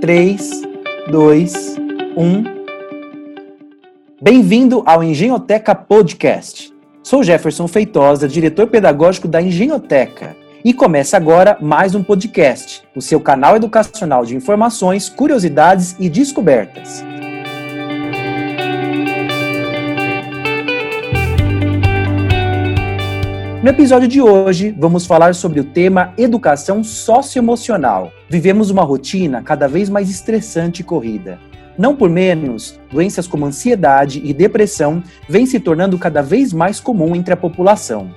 3, 2, 1. Bem-vindo ao Engenhoteca Podcast. Sou Jefferson Feitosa, diretor pedagógico da Engenhoteca. E começa agora mais um podcast, o seu canal educacional de informações, curiosidades e descobertas. No episódio de hoje, vamos falar sobre o tema educação socioemocional. Vivemos uma rotina cada vez mais estressante e corrida. Não por menos, doenças como ansiedade e depressão vêm se tornando cada vez mais comum entre a população.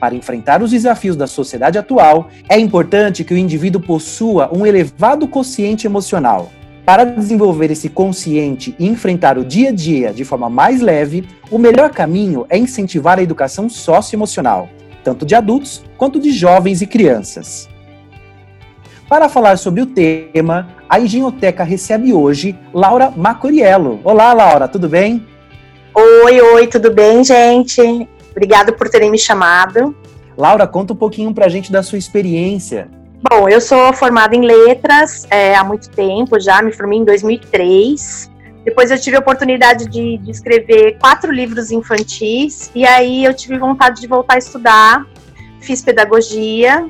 Para enfrentar os desafios da sociedade atual, é importante que o indivíduo possua um elevado consciente emocional. Para desenvolver esse consciente e enfrentar o dia a dia de forma mais leve, o melhor caminho é incentivar a educação socioemocional tanto de adultos quanto de jovens e crianças. Para falar sobre o tema, a Engenhoteca recebe hoje Laura Macoriello. Olá, Laura, tudo bem? Oi, oi, tudo bem, gente? Obrigada por terem me chamado. Laura, conta um pouquinho pra gente da sua experiência. Bom, eu sou formada em letras é, há muito tempo já, me formei em 2003. Depois eu tive a oportunidade de, de, escrever quatro livros infantis e aí eu tive vontade de voltar a estudar, fiz pedagogia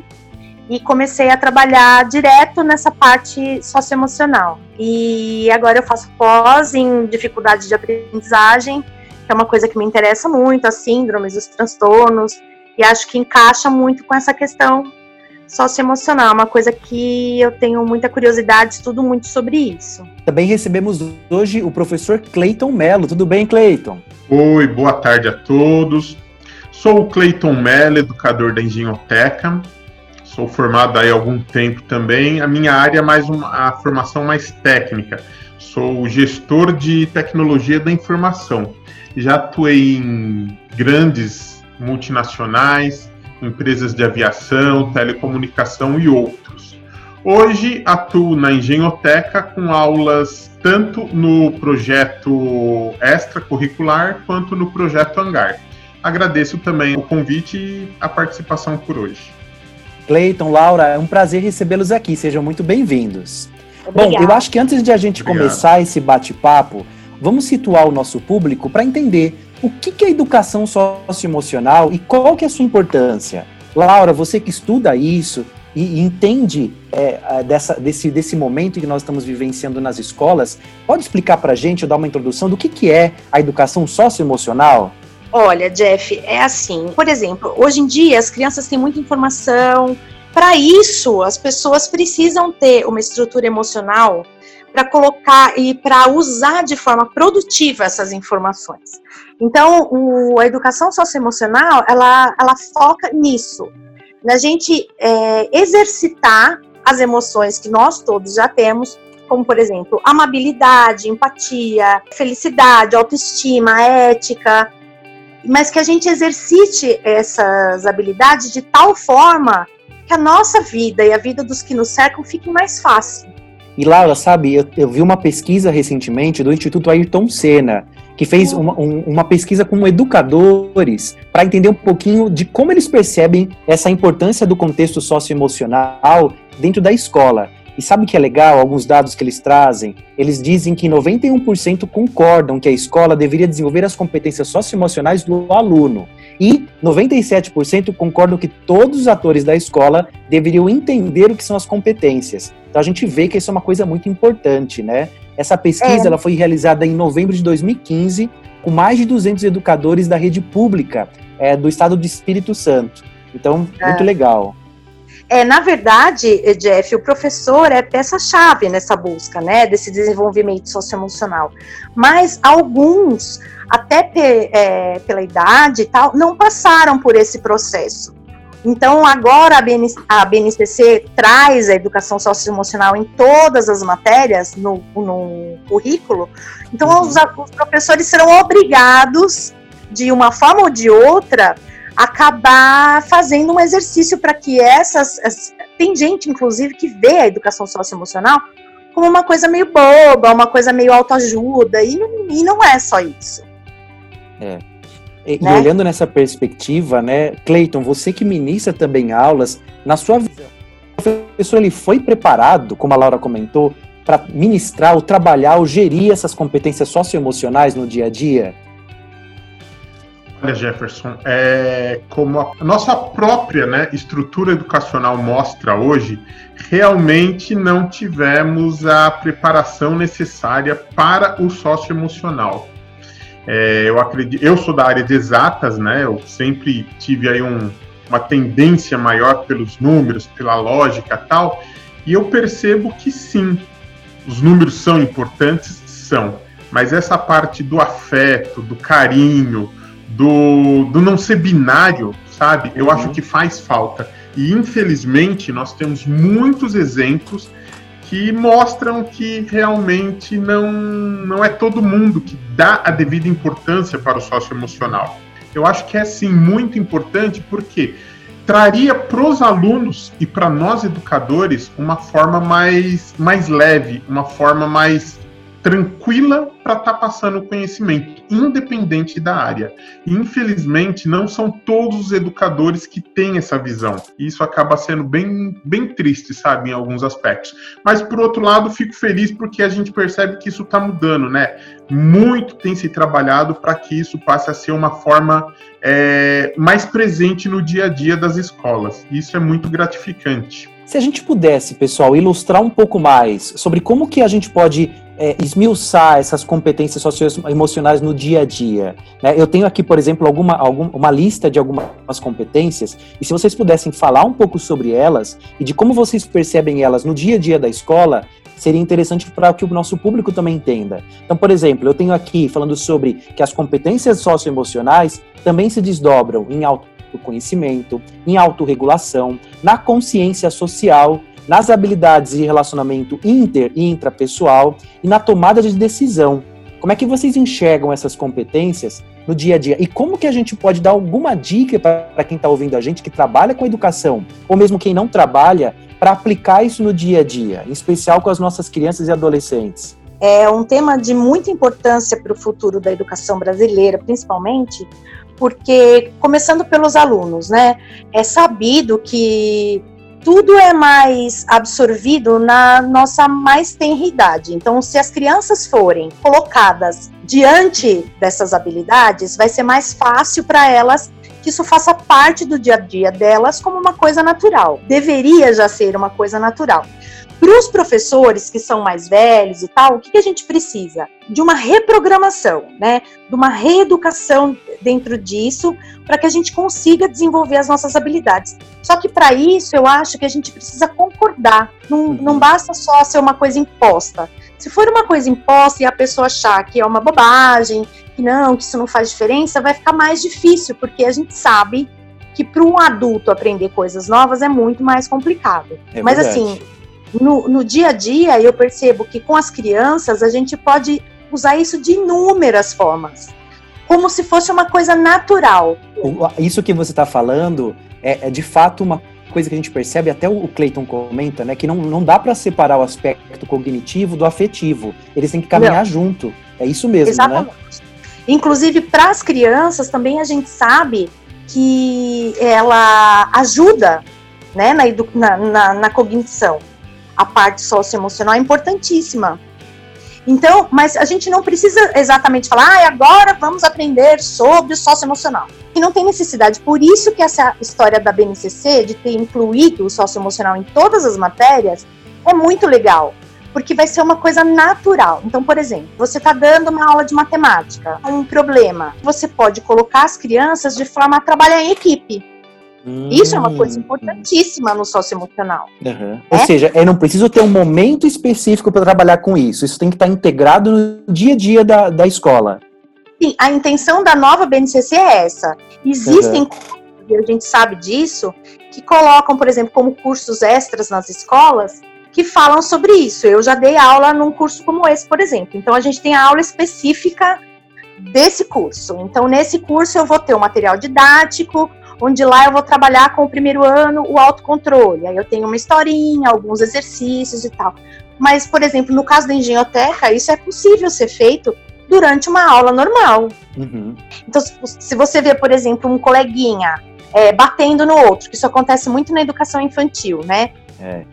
e comecei a trabalhar direto nessa parte socioemocional. E agora eu faço pós em dificuldade de aprendizagem, que é uma coisa que me interessa muito, as síndromes, os transtornos, e acho que encaixa muito com essa questão socioemocional, uma coisa que eu tenho muita curiosidade, estudo muito sobre isso. Também recebemos hoje o professor Cleiton Mello. Tudo bem, Cleiton? Oi, boa tarde a todos. Sou o Cleiton Mello, educador da Engenhoteca. Sou formado aí há algum tempo também. A minha área é mais uma a formação mais técnica. Sou gestor de tecnologia da informação. Já atuei em grandes multinacionais, empresas de aviação, telecomunicação e outros. Hoje atuo na Engenhoteca com aulas tanto no projeto extracurricular quanto no projeto Hangar. Agradeço também o convite e a participação por hoje. Cleiton, Laura, é um prazer recebê-los aqui. Sejam muito bem-vindos. Bom, eu acho que antes de a gente Obrigado. começar esse bate-papo, vamos situar o nosso público para entender o que, é educação socioemocional e qual que é a sua importância? Laura, você que estuda isso e entende é, dessa, desse, desse momento que nós estamos vivenciando nas escolas, pode explicar para a gente, ou dar uma introdução do que, que é a educação socioemocional? Olha, Jeff, é assim. Por exemplo, hoje em dia as crianças têm muita informação. Para isso, as pessoas precisam ter uma estrutura emocional para colocar e para usar de forma produtiva essas informações. Então, o, a educação socioemocional, ela, ela foca nisso, na gente é, exercitar as emoções que nós todos já temos, como, por exemplo, amabilidade, empatia, felicidade, autoestima, ética, mas que a gente exercite essas habilidades de tal forma que a nossa vida e a vida dos que nos cercam fique mais fácil. E Laura, sabe, eu, eu vi uma pesquisa recentemente do Instituto Ayrton Senna, que fez uma, um, uma pesquisa com educadores para entender um pouquinho de como eles percebem essa importância do contexto socioemocional dentro da escola. E sabe que é legal? Alguns dados que eles trazem. Eles dizem que 91% concordam que a escola deveria desenvolver as competências socioemocionais do aluno. E 97% concordam que todos os atores da escola deveriam entender o que são as competências. Então a gente vê que isso é uma coisa muito importante, né? Essa pesquisa é. ela foi realizada em novembro de 2015 com mais de 200 educadores da rede pública é, do estado do Espírito Santo. Então, é. muito legal. É, na verdade, Jeff, o professor é peça-chave nessa busca, né, desse desenvolvimento socioemocional. Mas alguns, até pe, é, pela idade e tal, não passaram por esse processo. Então, agora a, BN, a BNCC traz a educação socioemocional em todas as matérias no, no currículo. Então, uhum. os, os professores serão obrigados, de uma forma ou de outra, acabar fazendo um exercício para que essas. As, tem gente, inclusive, que vê a educação socioemocional como uma coisa meio boba, uma coisa meio autoajuda, e, e não é só isso. É. E, né? olhando nessa perspectiva, né, Cleiton, você que ministra também aulas, na sua visão, o professor ele foi preparado, como a Laura comentou, para ministrar, ou trabalhar, ou gerir essas competências socioemocionais no dia a dia? Olha, Jefferson, é, como a nossa própria né, estrutura educacional mostra hoje, realmente não tivemos a preparação necessária para o socioemocional. É, eu acredito, eu sou da área de exatas, né? Eu sempre tive aí um, uma tendência maior pelos números, pela lógica tal, e eu percebo que sim, os números são importantes, são, mas essa parte do afeto, do carinho, do, do não ser binário, sabe? Eu uhum. acho que faz falta. E infelizmente nós temos muitos exemplos que mostram que realmente não, não é todo mundo que dá a devida importância para o socioemocional. Eu acho que é sim muito importante porque traria para os alunos e para nós educadores uma forma mais, mais leve, uma forma mais tranquila para estar tá passando o conhecimento, independente da área. E, infelizmente, não são todos os educadores que têm essa visão. E isso acaba sendo bem, bem triste, sabe, em alguns aspectos. Mas, por outro lado, fico feliz porque a gente percebe que isso está mudando, né? Muito tem se trabalhado para que isso passe a ser uma forma é, mais presente no dia a dia das escolas. Isso é muito gratificante. Se a gente pudesse, pessoal, ilustrar um pouco mais sobre como que a gente pode é, esmiuçar essas competências socioemocionais no dia a dia. Né? Eu tenho aqui, por exemplo, alguma, alguma, uma lista de algumas competências, e se vocês pudessem falar um pouco sobre elas e de como vocês percebem elas no dia a dia da escola, seria interessante para que o nosso público também entenda. Então, por exemplo, eu tenho aqui falando sobre que as competências socioemocionais também se desdobram em autoconhecimento, em autorregulação, na consciência social nas habilidades de relacionamento inter e intrapessoal e na tomada de decisão. Como é que vocês enxergam essas competências no dia a dia? E como que a gente pode dar alguma dica para quem está ouvindo a gente que trabalha com educação, ou mesmo quem não trabalha, para aplicar isso no dia a dia, em especial com as nossas crianças e adolescentes? É um tema de muita importância para o futuro da educação brasileira, principalmente porque, começando pelos alunos, né, é sabido que tudo é mais absorvido na nossa mais tenra idade. Então, se as crianças forem colocadas diante dessas habilidades, vai ser mais fácil para elas que isso faça parte do dia a dia delas como uma coisa natural. Deveria já ser uma coisa natural. Para os professores que são mais velhos e tal, o que, que a gente precisa? De uma reprogramação, né? De uma reeducação dentro disso, para que a gente consiga desenvolver as nossas habilidades. Só que para isso eu acho que a gente precisa concordar. Não, uhum. não basta só ser uma coisa imposta. Se for uma coisa imposta e a pessoa achar que é uma bobagem, que não, que isso não faz diferença, vai ficar mais difícil, porque a gente sabe que para um adulto aprender coisas novas é muito mais complicado. É Mas assim, no, no dia a dia, eu percebo que com as crianças a gente pode usar isso de inúmeras formas, como se fosse uma coisa natural. Isso que você está falando é, é, de fato uma coisa que a gente percebe, até o Clayton comenta, né, que não, não dá para separar o aspecto cognitivo do afetivo. Eles têm que caminhar não. junto. É isso mesmo, né? Exatamente. né? Inclusive, para as crianças também a gente sabe que ela ajuda né, na, na, na cognição a parte socioemocional é importantíssima. Então, mas a gente não precisa exatamente falar, ah, agora vamos aprender sobre o socioemocional. E não tem necessidade. Por isso que essa história da BNCC, de ter incluído o socioemocional em todas as matérias, é muito legal. Porque vai ser uma coisa natural. Então, por exemplo, você está dando uma aula de matemática, um problema. Você pode colocar as crianças de forma a trabalhar em equipe. Hum. Isso é uma coisa hum. importantíssima no socioemocional. Uhum. É? Ou seja, eu não preciso ter um momento específico para trabalhar com isso. Isso tem que estar integrado no dia a dia da, da escola. Sim, a intenção da nova BNCC é essa. Existem, uhum. e a gente sabe disso, que colocam, por exemplo, como cursos extras nas escolas, que falam sobre isso. Eu já dei aula num curso como esse, por exemplo. Então, a gente tem a aula específica desse curso. Então, nesse curso, eu vou ter o material didático, onde lá eu vou trabalhar com o primeiro ano o autocontrole. Aí eu tenho uma historinha, alguns exercícios e tal. Mas, por exemplo, no caso da engenhoteca, isso é possível ser feito durante uma aula normal. Uhum. Então, se você vê, por exemplo, um coleguinha é, batendo no outro, que isso acontece muito na educação infantil, né? É.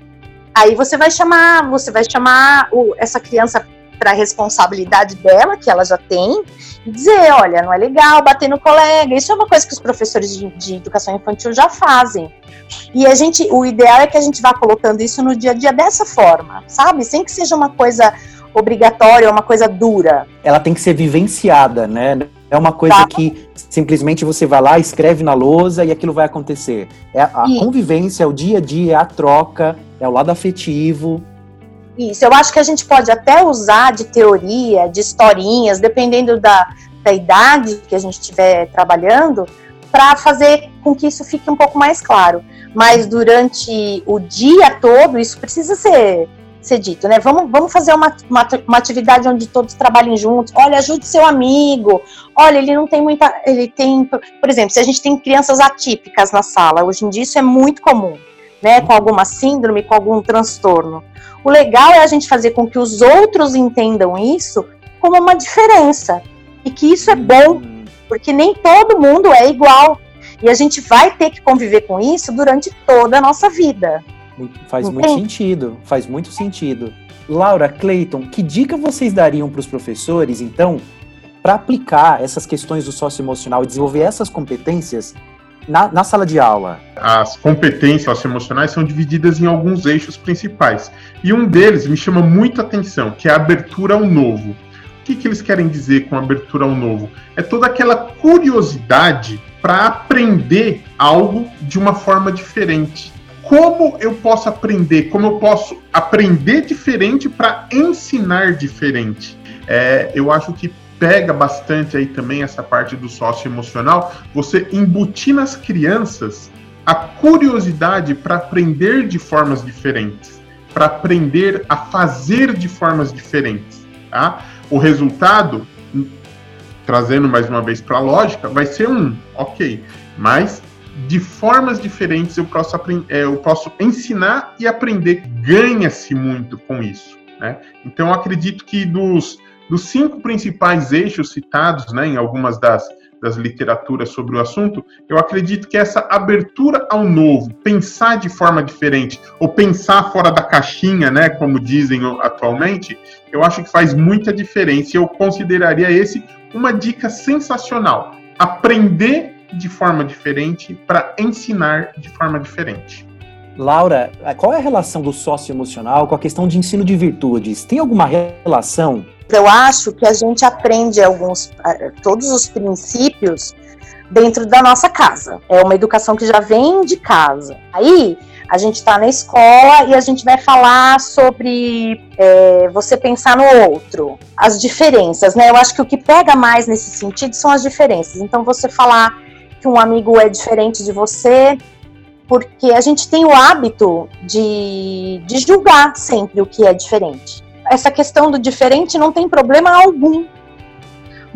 Aí você vai chamar, você vai chamar o, essa criança para a responsabilidade dela, que ela já tem, e dizer, olha, não é legal bater no colega. Isso é uma coisa que os professores de, de, educação infantil já fazem. E a gente, o ideal é que a gente vá colocando isso no dia a dia dessa forma, sabe? Sem que seja uma coisa obrigatória, uma coisa dura. Ela tem que ser vivenciada, né? É uma coisa tá. que simplesmente você vai lá, escreve na lousa e aquilo vai acontecer. É a convivência, é o dia a dia, é a troca, é o lado afetivo. Isso, eu acho que a gente pode até usar de teoria, de historinhas, dependendo da, da idade que a gente estiver trabalhando, para fazer com que isso fique um pouco mais claro. Mas durante o dia todo, isso precisa ser, ser dito, né? Vamos, vamos fazer uma, uma, uma atividade onde todos trabalhem juntos. Olha, ajude seu amigo. Olha, ele não tem muita. Ele tem. Por exemplo, se a gente tem crianças atípicas na sala, hoje em dia isso é muito comum, né? Com alguma síndrome, com algum transtorno. O legal é a gente fazer com que os outros entendam isso como uma diferença. E que isso é bom, porque nem todo mundo é igual. E a gente vai ter que conviver com isso durante toda a nossa vida. Faz Entende? muito sentido, faz muito sentido. Laura, Clayton, que dica vocês dariam para os professores, então, para aplicar essas questões do socioemocional e desenvolver essas competências na, na, sala de aula? As competências socioemocionais são divididas em alguns eixos principais. E um deles me chama muita atenção, que é a abertura ao novo que, que eles querem dizer com abertura ao novo? É toda aquela curiosidade para aprender algo de uma forma diferente. Como eu posso aprender? Como eu posso aprender diferente para ensinar diferente? É, eu acho que pega bastante aí também essa parte do sócio emocional, você embutir nas crianças a curiosidade para aprender de formas diferentes, para aprender a fazer de formas diferentes, tá? o resultado, trazendo mais uma vez para a lógica, vai ser um, ok, mas de formas diferentes eu posso, é, eu posso ensinar e aprender, ganha-se muito com isso. Né? Então, acredito que dos, dos cinco principais eixos citados né, em algumas das, das literaturas sobre o assunto, eu acredito que essa abertura ao novo, pensar de forma diferente, ou pensar fora da caixinha, né, como dizem atualmente, eu acho que faz muita diferença. Eu consideraria esse uma dica sensacional. Aprender de forma diferente para ensinar de forma diferente. Laura, qual é a relação do socioemocional com a questão de ensino de virtudes? Tem alguma relação? Eu acho que a gente aprende alguns, todos os princípios dentro da nossa casa. É uma educação que já vem de casa. Aí a gente está na escola e a gente vai falar sobre é, você pensar no outro, as diferenças, né? Eu acho que o que pega mais nesse sentido são as diferenças. Então, você falar que um amigo é diferente de você, porque a gente tem o hábito de, de julgar sempre o que é diferente. Essa questão do diferente não tem problema algum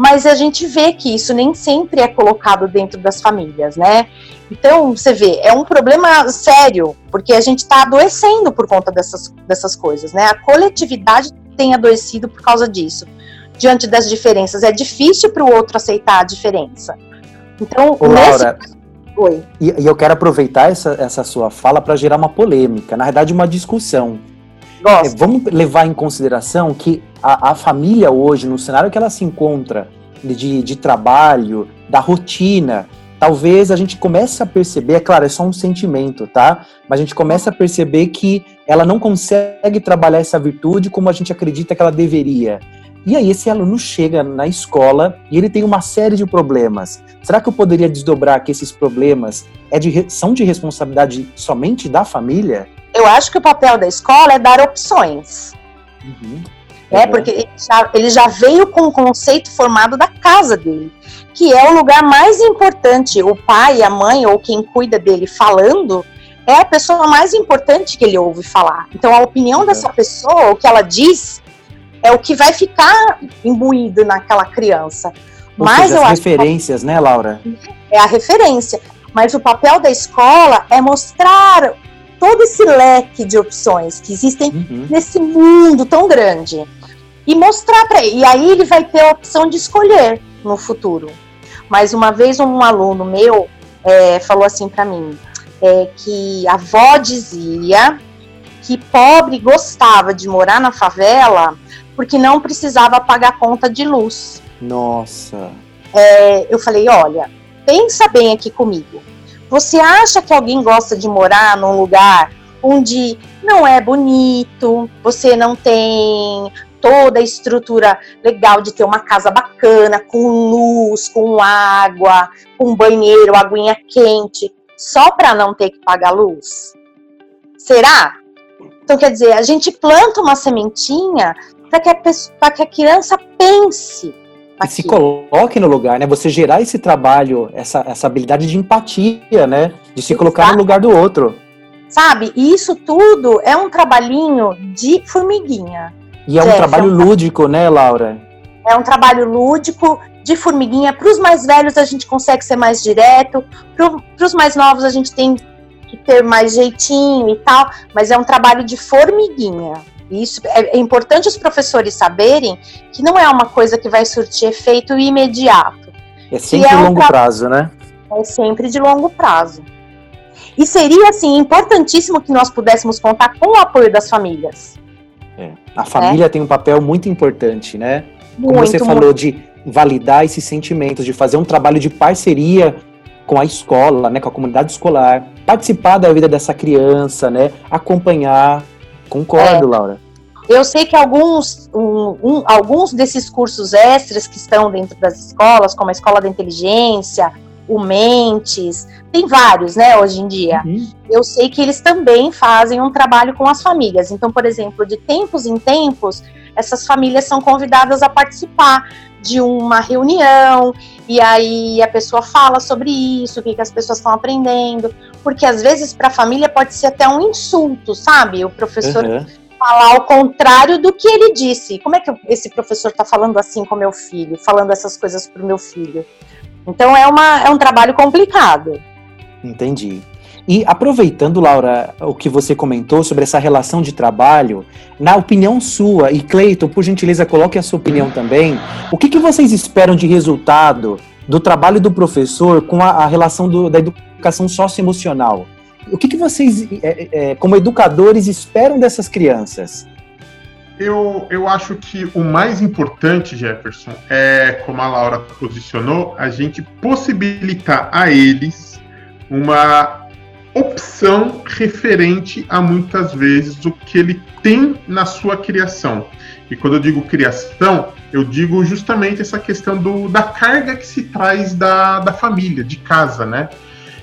mas a gente vê que isso nem sempre é colocado dentro das famílias, né? Então, você vê, é um problema sério, porque a gente está adoecendo por conta dessas, dessas coisas, né? A coletividade tem adoecido por causa disso. Diante das diferenças, é difícil para o outro aceitar a diferença. Então, Ô, nesse... Laura, Oi. E, e, eu quero aproveitar essa, essa sua fala para gerar uma polêmica, na verdade, uma discussão. É, vamos levar em consideração que a, a, família hoje, no cenário que ela se encontra de, de trabalho, da rotina, talvez a gente comece a perceber, é claro, é só um sentimento, tá? Mas a gente começa a perceber que ela não consegue trabalhar essa virtude como a gente acredita que ela deveria. E aí esse aluno chega na escola e ele tem uma série de problemas. Será que eu poderia desdobrar que esses problemas é de, são de responsabilidade somente da família? Eu acho que o papel da escola é dar opções. Uhum. É, porque ele já, ele já veio com o conceito formado da casa dele, que é o lugar mais importante. O pai, a mãe ou quem cuida dele falando é a pessoa mais importante que ele ouve falar. Então, a opinião dessa pessoa, o que ela diz, é o que vai ficar imbuído naquela criança. Ou Mas seja, as referências, que... né, Laura? É a referência. Mas o papel da escola é mostrar todo esse leque de opções que existem uhum. nesse mundo tão grande e mostrar para ele. E aí ele vai ter a opção de escolher no futuro. Mas uma vez um aluno meu é, falou assim para mim é, que a avó dizia que pobre gostava de morar na favela porque não precisava pagar conta de luz. Nossa. É, eu falei, olha, pensa bem aqui comigo. Você acha que alguém gosta de morar num lugar onde não é bonito, você não tem toda a estrutura legal de ter uma casa bacana, com luz, com água, com banheiro, aguinha quente, só para não ter que pagar luz? Será? Então, quer dizer, a gente planta uma sementinha para que, que, a criança pense. E se coloque no lugar, né? Você gerar esse trabalho, essa, essa habilidade de empatia, né? De se colocar no lugar do outro. Sabe? E isso tudo é um trabalhinho de formiguinha. E é um trabalho é um lúdico, né, Laura? É um trabalho lúdico de formiguinha. Para os mais velhos a gente consegue ser mais direto, para os mais novos a gente tem que ter mais jeitinho e tal, mas é um trabalho de formiguinha. Isso é, é importante os professores saberem que não é uma coisa que vai surtir efeito imediato. É sempre de é longo um prazo, né? É sempre de longo prazo. E seria, assim, importantíssimo que nós pudéssemos contar com o apoio das famílias. É. A família é. tem um papel muito importante, né? Como muito, você falou, muito. de validar esses sentimentos, de fazer um trabalho de parceria com a escola, né, com a comunidade escolar, participar da vida dessa criança, né, acompanhar. Concordo, é. Laura. Eu sei que alguns, um, um, alguns desses cursos extras que estão dentro das escolas, como a Escola da Inteligência, o Mentes, tem vários, né, hoje em dia. Uhum. Eu sei que eles também fazem um trabalho com as famílias. Então, por exemplo, de tempos em tempos, essas famílias são convidadas a participar de uma reunião e aí a pessoa fala sobre isso, o que, que as pessoas estão aprendendo, porque às vezes para a família pode ser até um insulto, sabe? O professor uhum. falar ao contrário do que ele disse. Como é que esse professor está falando assim com meu filho, falando essas coisas para o meu filho? Então é, uma, é um trabalho complicado. Entendi. E aproveitando, Laura, o que você comentou sobre essa relação de trabalho, na opinião sua, e Cleiton, por gentileza, coloque a sua opinião também, o que, que vocês esperam de resultado do trabalho do professor com a, a relação do, da educação socioemocional? O que, que vocês, é, é, como educadores, esperam dessas crianças? Eu, eu acho que o mais importante, Jefferson, é, como a Laura posicionou, a gente possibilitar a eles uma opção referente a muitas vezes o que ele tem na sua criação. E quando eu digo criação, eu digo justamente essa questão do, da carga que se traz da, da família, de casa, né?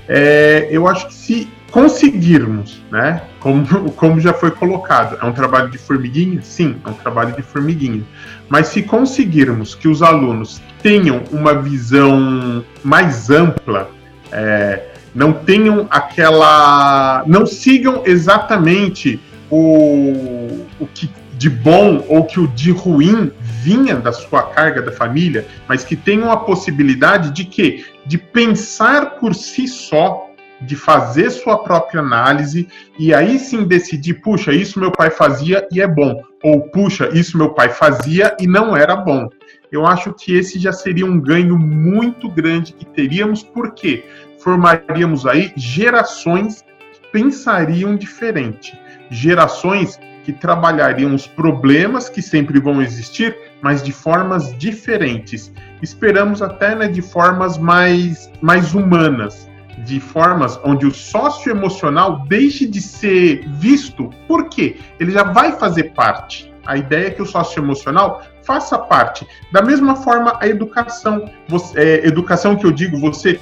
É, eu acho que se conseguirmos, né? Como, como já foi colocado, é um trabalho de formiguinha? Sim, é um trabalho de formiguinha. Mas se conseguirmos que os alunos tenham uma visão mais ampla, é, não tenham aquela. não sigam exatamente o, o que de bom ou que o de ruim vinha da sua carga da família, mas que tenham a possibilidade de que de pensar por si só de fazer sua própria análise e aí sim decidir, puxa, isso meu pai fazia e é bom, ou puxa, isso meu pai fazia e não era bom. Eu acho que esse já seria um ganho muito grande que teríamos, porque formaríamos aí gerações que pensariam diferente, gerações que trabalhariam os problemas que sempre vão existir, mas de formas diferentes. Esperamos até né, de formas mais, mais humanas de formas onde o socioemocional deixe de ser visto, por quê? Ele já vai fazer parte. A ideia é que o socioemocional faça parte. Da mesma forma, a educação. Você, é, educação que eu digo, você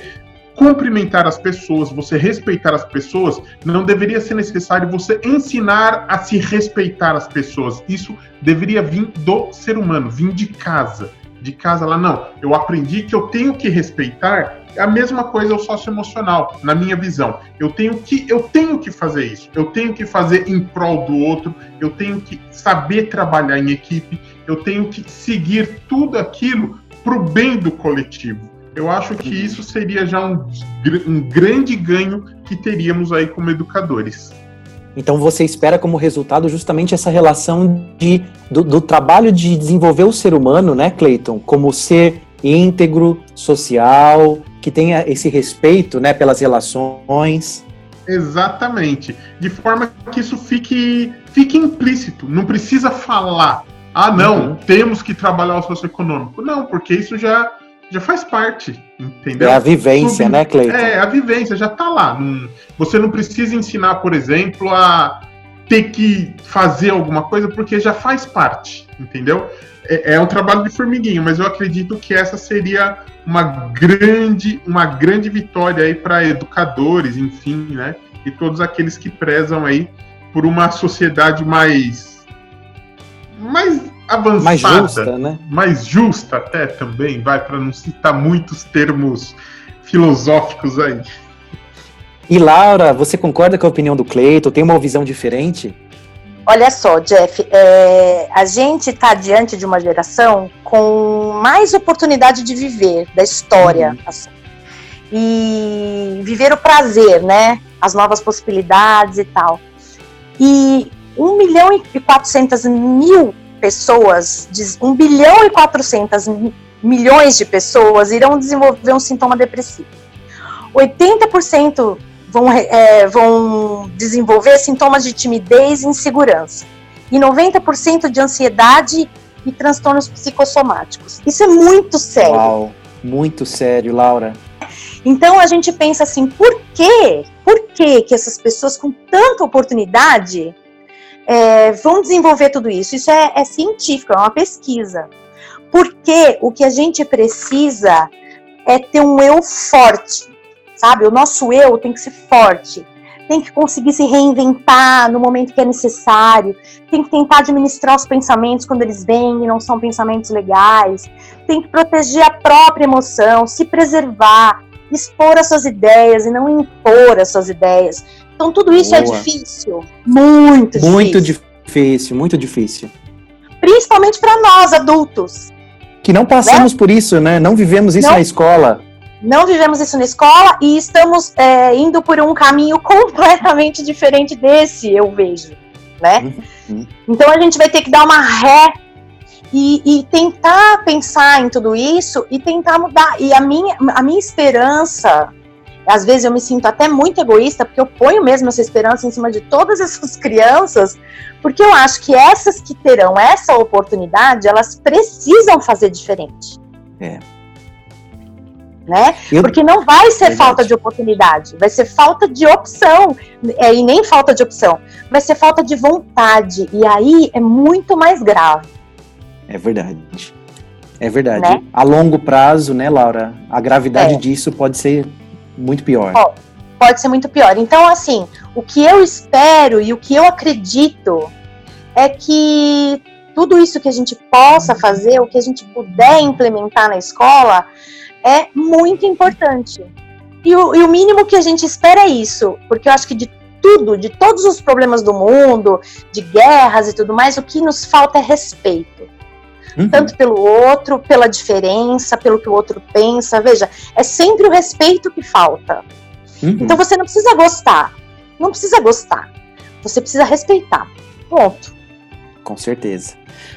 cumprimentar as pessoas, você respeitar as pessoas, não deveria ser necessário você ensinar a se respeitar as pessoas. Isso deveria vir do ser humano, vir de casa. De casa lá, não. Eu aprendi que eu tenho que respeitar a mesma coisa o socioemocional, na minha visão. Eu tenho que eu tenho que fazer isso. Eu tenho que fazer em prol do outro. Eu tenho que saber trabalhar em equipe. Eu tenho que seguir tudo aquilo para o bem do coletivo. Eu acho que uhum. isso seria já um, um grande ganho que teríamos aí como educadores. Então você espera como resultado justamente essa relação de, do, do, trabalho de desenvolver o ser humano, né, Cleiton, como ser íntegro, social, que tenha esse respeito, né, pelas relações. Exatamente. De forma que isso fique, fique implícito. Não precisa falar. Ah, não, uhum. temos que trabalhar o socioeconômico. Não, porque isso já, já faz parte, entendeu? É a vivência, né, Cleiton? É, a vivência já está lá. Você não precisa ensinar, por exemplo, a ter que fazer alguma coisa, porque já faz parte, entendeu? É, é um trabalho de formiguinho, mas eu acredito que essa seria uma grande, uma grande vitória aí para educadores, enfim, né? E todos aqueles que prezam aí por uma sociedade mais mais avançada, mais justa, né? Mais justa até também, vai para não citar muitos termos filosóficos aí. E Laura, você concorda com a opinião do Cleiton? Tem uma visão diferente? Olha só, Jeff, é, a gente está diante de uma geração com mais oportunidade de viver da história. Uhum. Assim, e viver o prazer, né? As novas possibilidades e tal. E 1 milhão e 400 mil pessoas, 1 bilhão e 400 milhões de pessoas irão desenvolver um sintoma depressivo. 80% vão, é, vão desenvolver sintomas de timidez e insegurança. E 90% de ansiedade e transtornos psicossomáticos. Isso é muito sério. Uau, muito sério, Laura. Então a gente pensa assim, por quê? Por que que essas pessoas com tanta oportunidade é, vão desenvolver tudo isso? Isso é, é científico, é uma pesquisa. Porque o que a gente precisa é ter um eu forte sabe? O nosso eu tem que ser forte, tem que conseguir se reinventar no momento que é necessário, tem que tentar administrar os pensamentos quando eles vêm e não são pensamentos legais, tem que proteger a própria emoção, se preservar, expor as suas ideias e não impor as suas ideias. Então tudo isso é Boa. é difícil, muito difícil. Muito difícil, muito difícil. Principalmente para nós adultos. Que não passamos né? por isso, né? Não vivemos isso não, na escola não vivemos isso na escola e estamos é, indo por um caminho completamente diferente desse, eu vejo, né? Uhum. Então a gente vai ter que dar uma ré e, e, tentar pensar em tudo isso e tentar mudar. E a minha, a minha esperança, às vezes eu me sinto até muito egoísta, porque eu ponho mesmo essa esperança em cima de todas essas crianças, porque eu acho que essas que terão essa oportunidade, elas precisam fazer diferente. É né? Eu... Porque não vai ser Verdade. falta de oportunidade, vai ser falta de opção, é, e nem falta de opção, vai ser falta de vontade, e aí é muito mais grave. É verdade. É verdade. Né? A longo prazo, né, Laura? A gravidade é. disso pode ser muito pior. Pode, ser muito pior. Então, assim, o que eu espero e o que eu acredito é que tudo isso que a gente possa fazer, o que a gente puder implementar na escola, é muito importante. E o, e o mínimo que a gente espera é isso, porque eu acho que de tudo, de todos os problemas do mundo, de guerras e tudo mais, o que nos falta é respeito. Uhum. Tanto pelo outro, pela diferença, pelo que o outro pensa. Veja, é sempre o respeito que falta. Uhum. Então você não precisa gostar. Não precisa gostar. Você precisa respeitar. Ponto. Com certeza.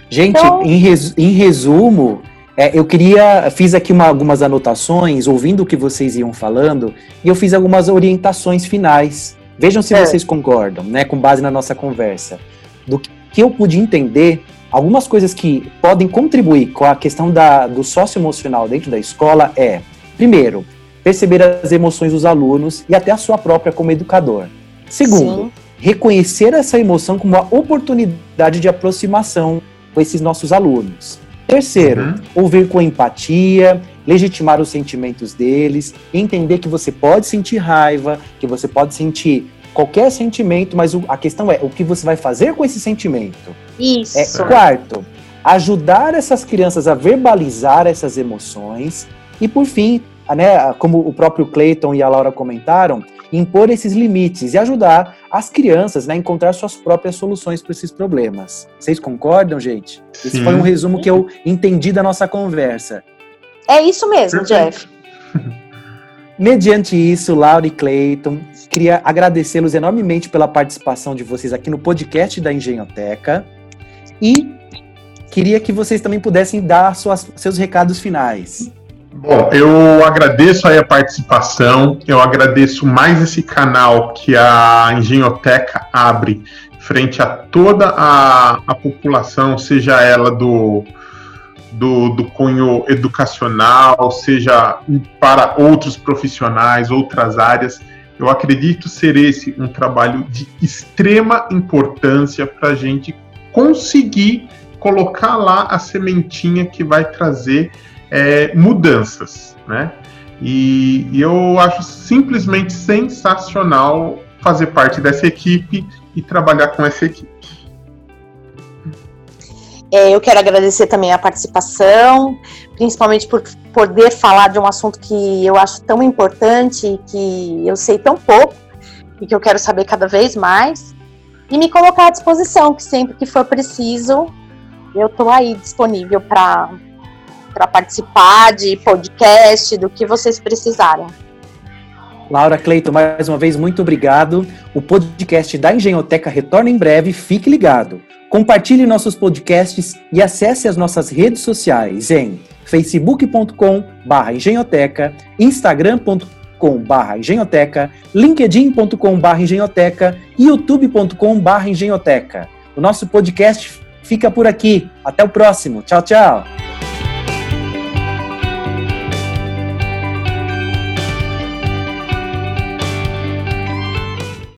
Gente, então, em, res, em resumo, é, eu queria, fiz aqui uma, algumas anotações, ouvindo o que vocês iam falando, e eu fiz algumas orientações finais. Vejam se é. vocês concordam, né, com base na nossa conversa. Do que eu pude entender, algumas coisas que podem contribuir com a questão da, do socioemocional dentro da escola é, primeiro, perceber as emoções dos alunos e até a sua própria como educador. Segundo, Sim. reconhecer essa emoção como uma oportunidade de aproximação com esses nossos alunos. Terceiro, uhum. ouvir com empatia, legitimar os sentimentos deles, entender que você pode sentir raiva, que você pode sentir qualquer sentimento, mas a questão é o que você vai fazer com esse sentimento. Isso. É, quarto, ajudar essas crianças a verbalizar essas emoções. E por fim, né, como o próprio Clayton e a Laura comentaram, impor esses limites e ajudar as crianças né, a encontrar suas próprias soluções para esses problemas. Vocês concordam, gente? Sim. Esse foi um resumo que eu entendi da nossa conversa. É isso mesmo, Perfeito. Jeff. Mediante isso, Laura e Clayton, queria agradecê-los enormemente pela participação de vocês aqui no podcast da Engenhoteca e queria que vocês também pudessem dar suas, seus recados finais. Bom, eu agradeço aí a participação, eu agradeço mais esse canal que a Engenhoteca abre frente a toda a, a população, seja ela do, do, do cunho educacional, seja para outros profissionais, outras áreas. Eu acredito ser esse um trabalho de extrema importância para a gente conseguir colocar lá a sementinha que vai trazer é, mudanças, né? E, e, eu acho simplesmente sensacional fazer parte dessa equipe e trabalhar com essa equipe. É, eu quero agradecer também a participação, principalmente por poder falar de um assunto que eu acho tão importante, que eu sei tão pouco e que eu quero saber cada vez mais, e me colocar à disposição, que sempre que for preciso, eu estou aí disponível para para participar de podcast, do que vocês precisarem. Laura Cleito, mais uma vez, muito obrigado. O podcast da Engenhoteca retorna em breve, fique ligado. Compartilhe nossos podcasts e acesse as nossas redes sociais em facebook.com engenhoteca, instagram.com engenhoteca, linkedin.com engenhoteca e youtube.com engenhoteca. O nosso podcast fica por aqui. Até o próximo. Tchau, tchau.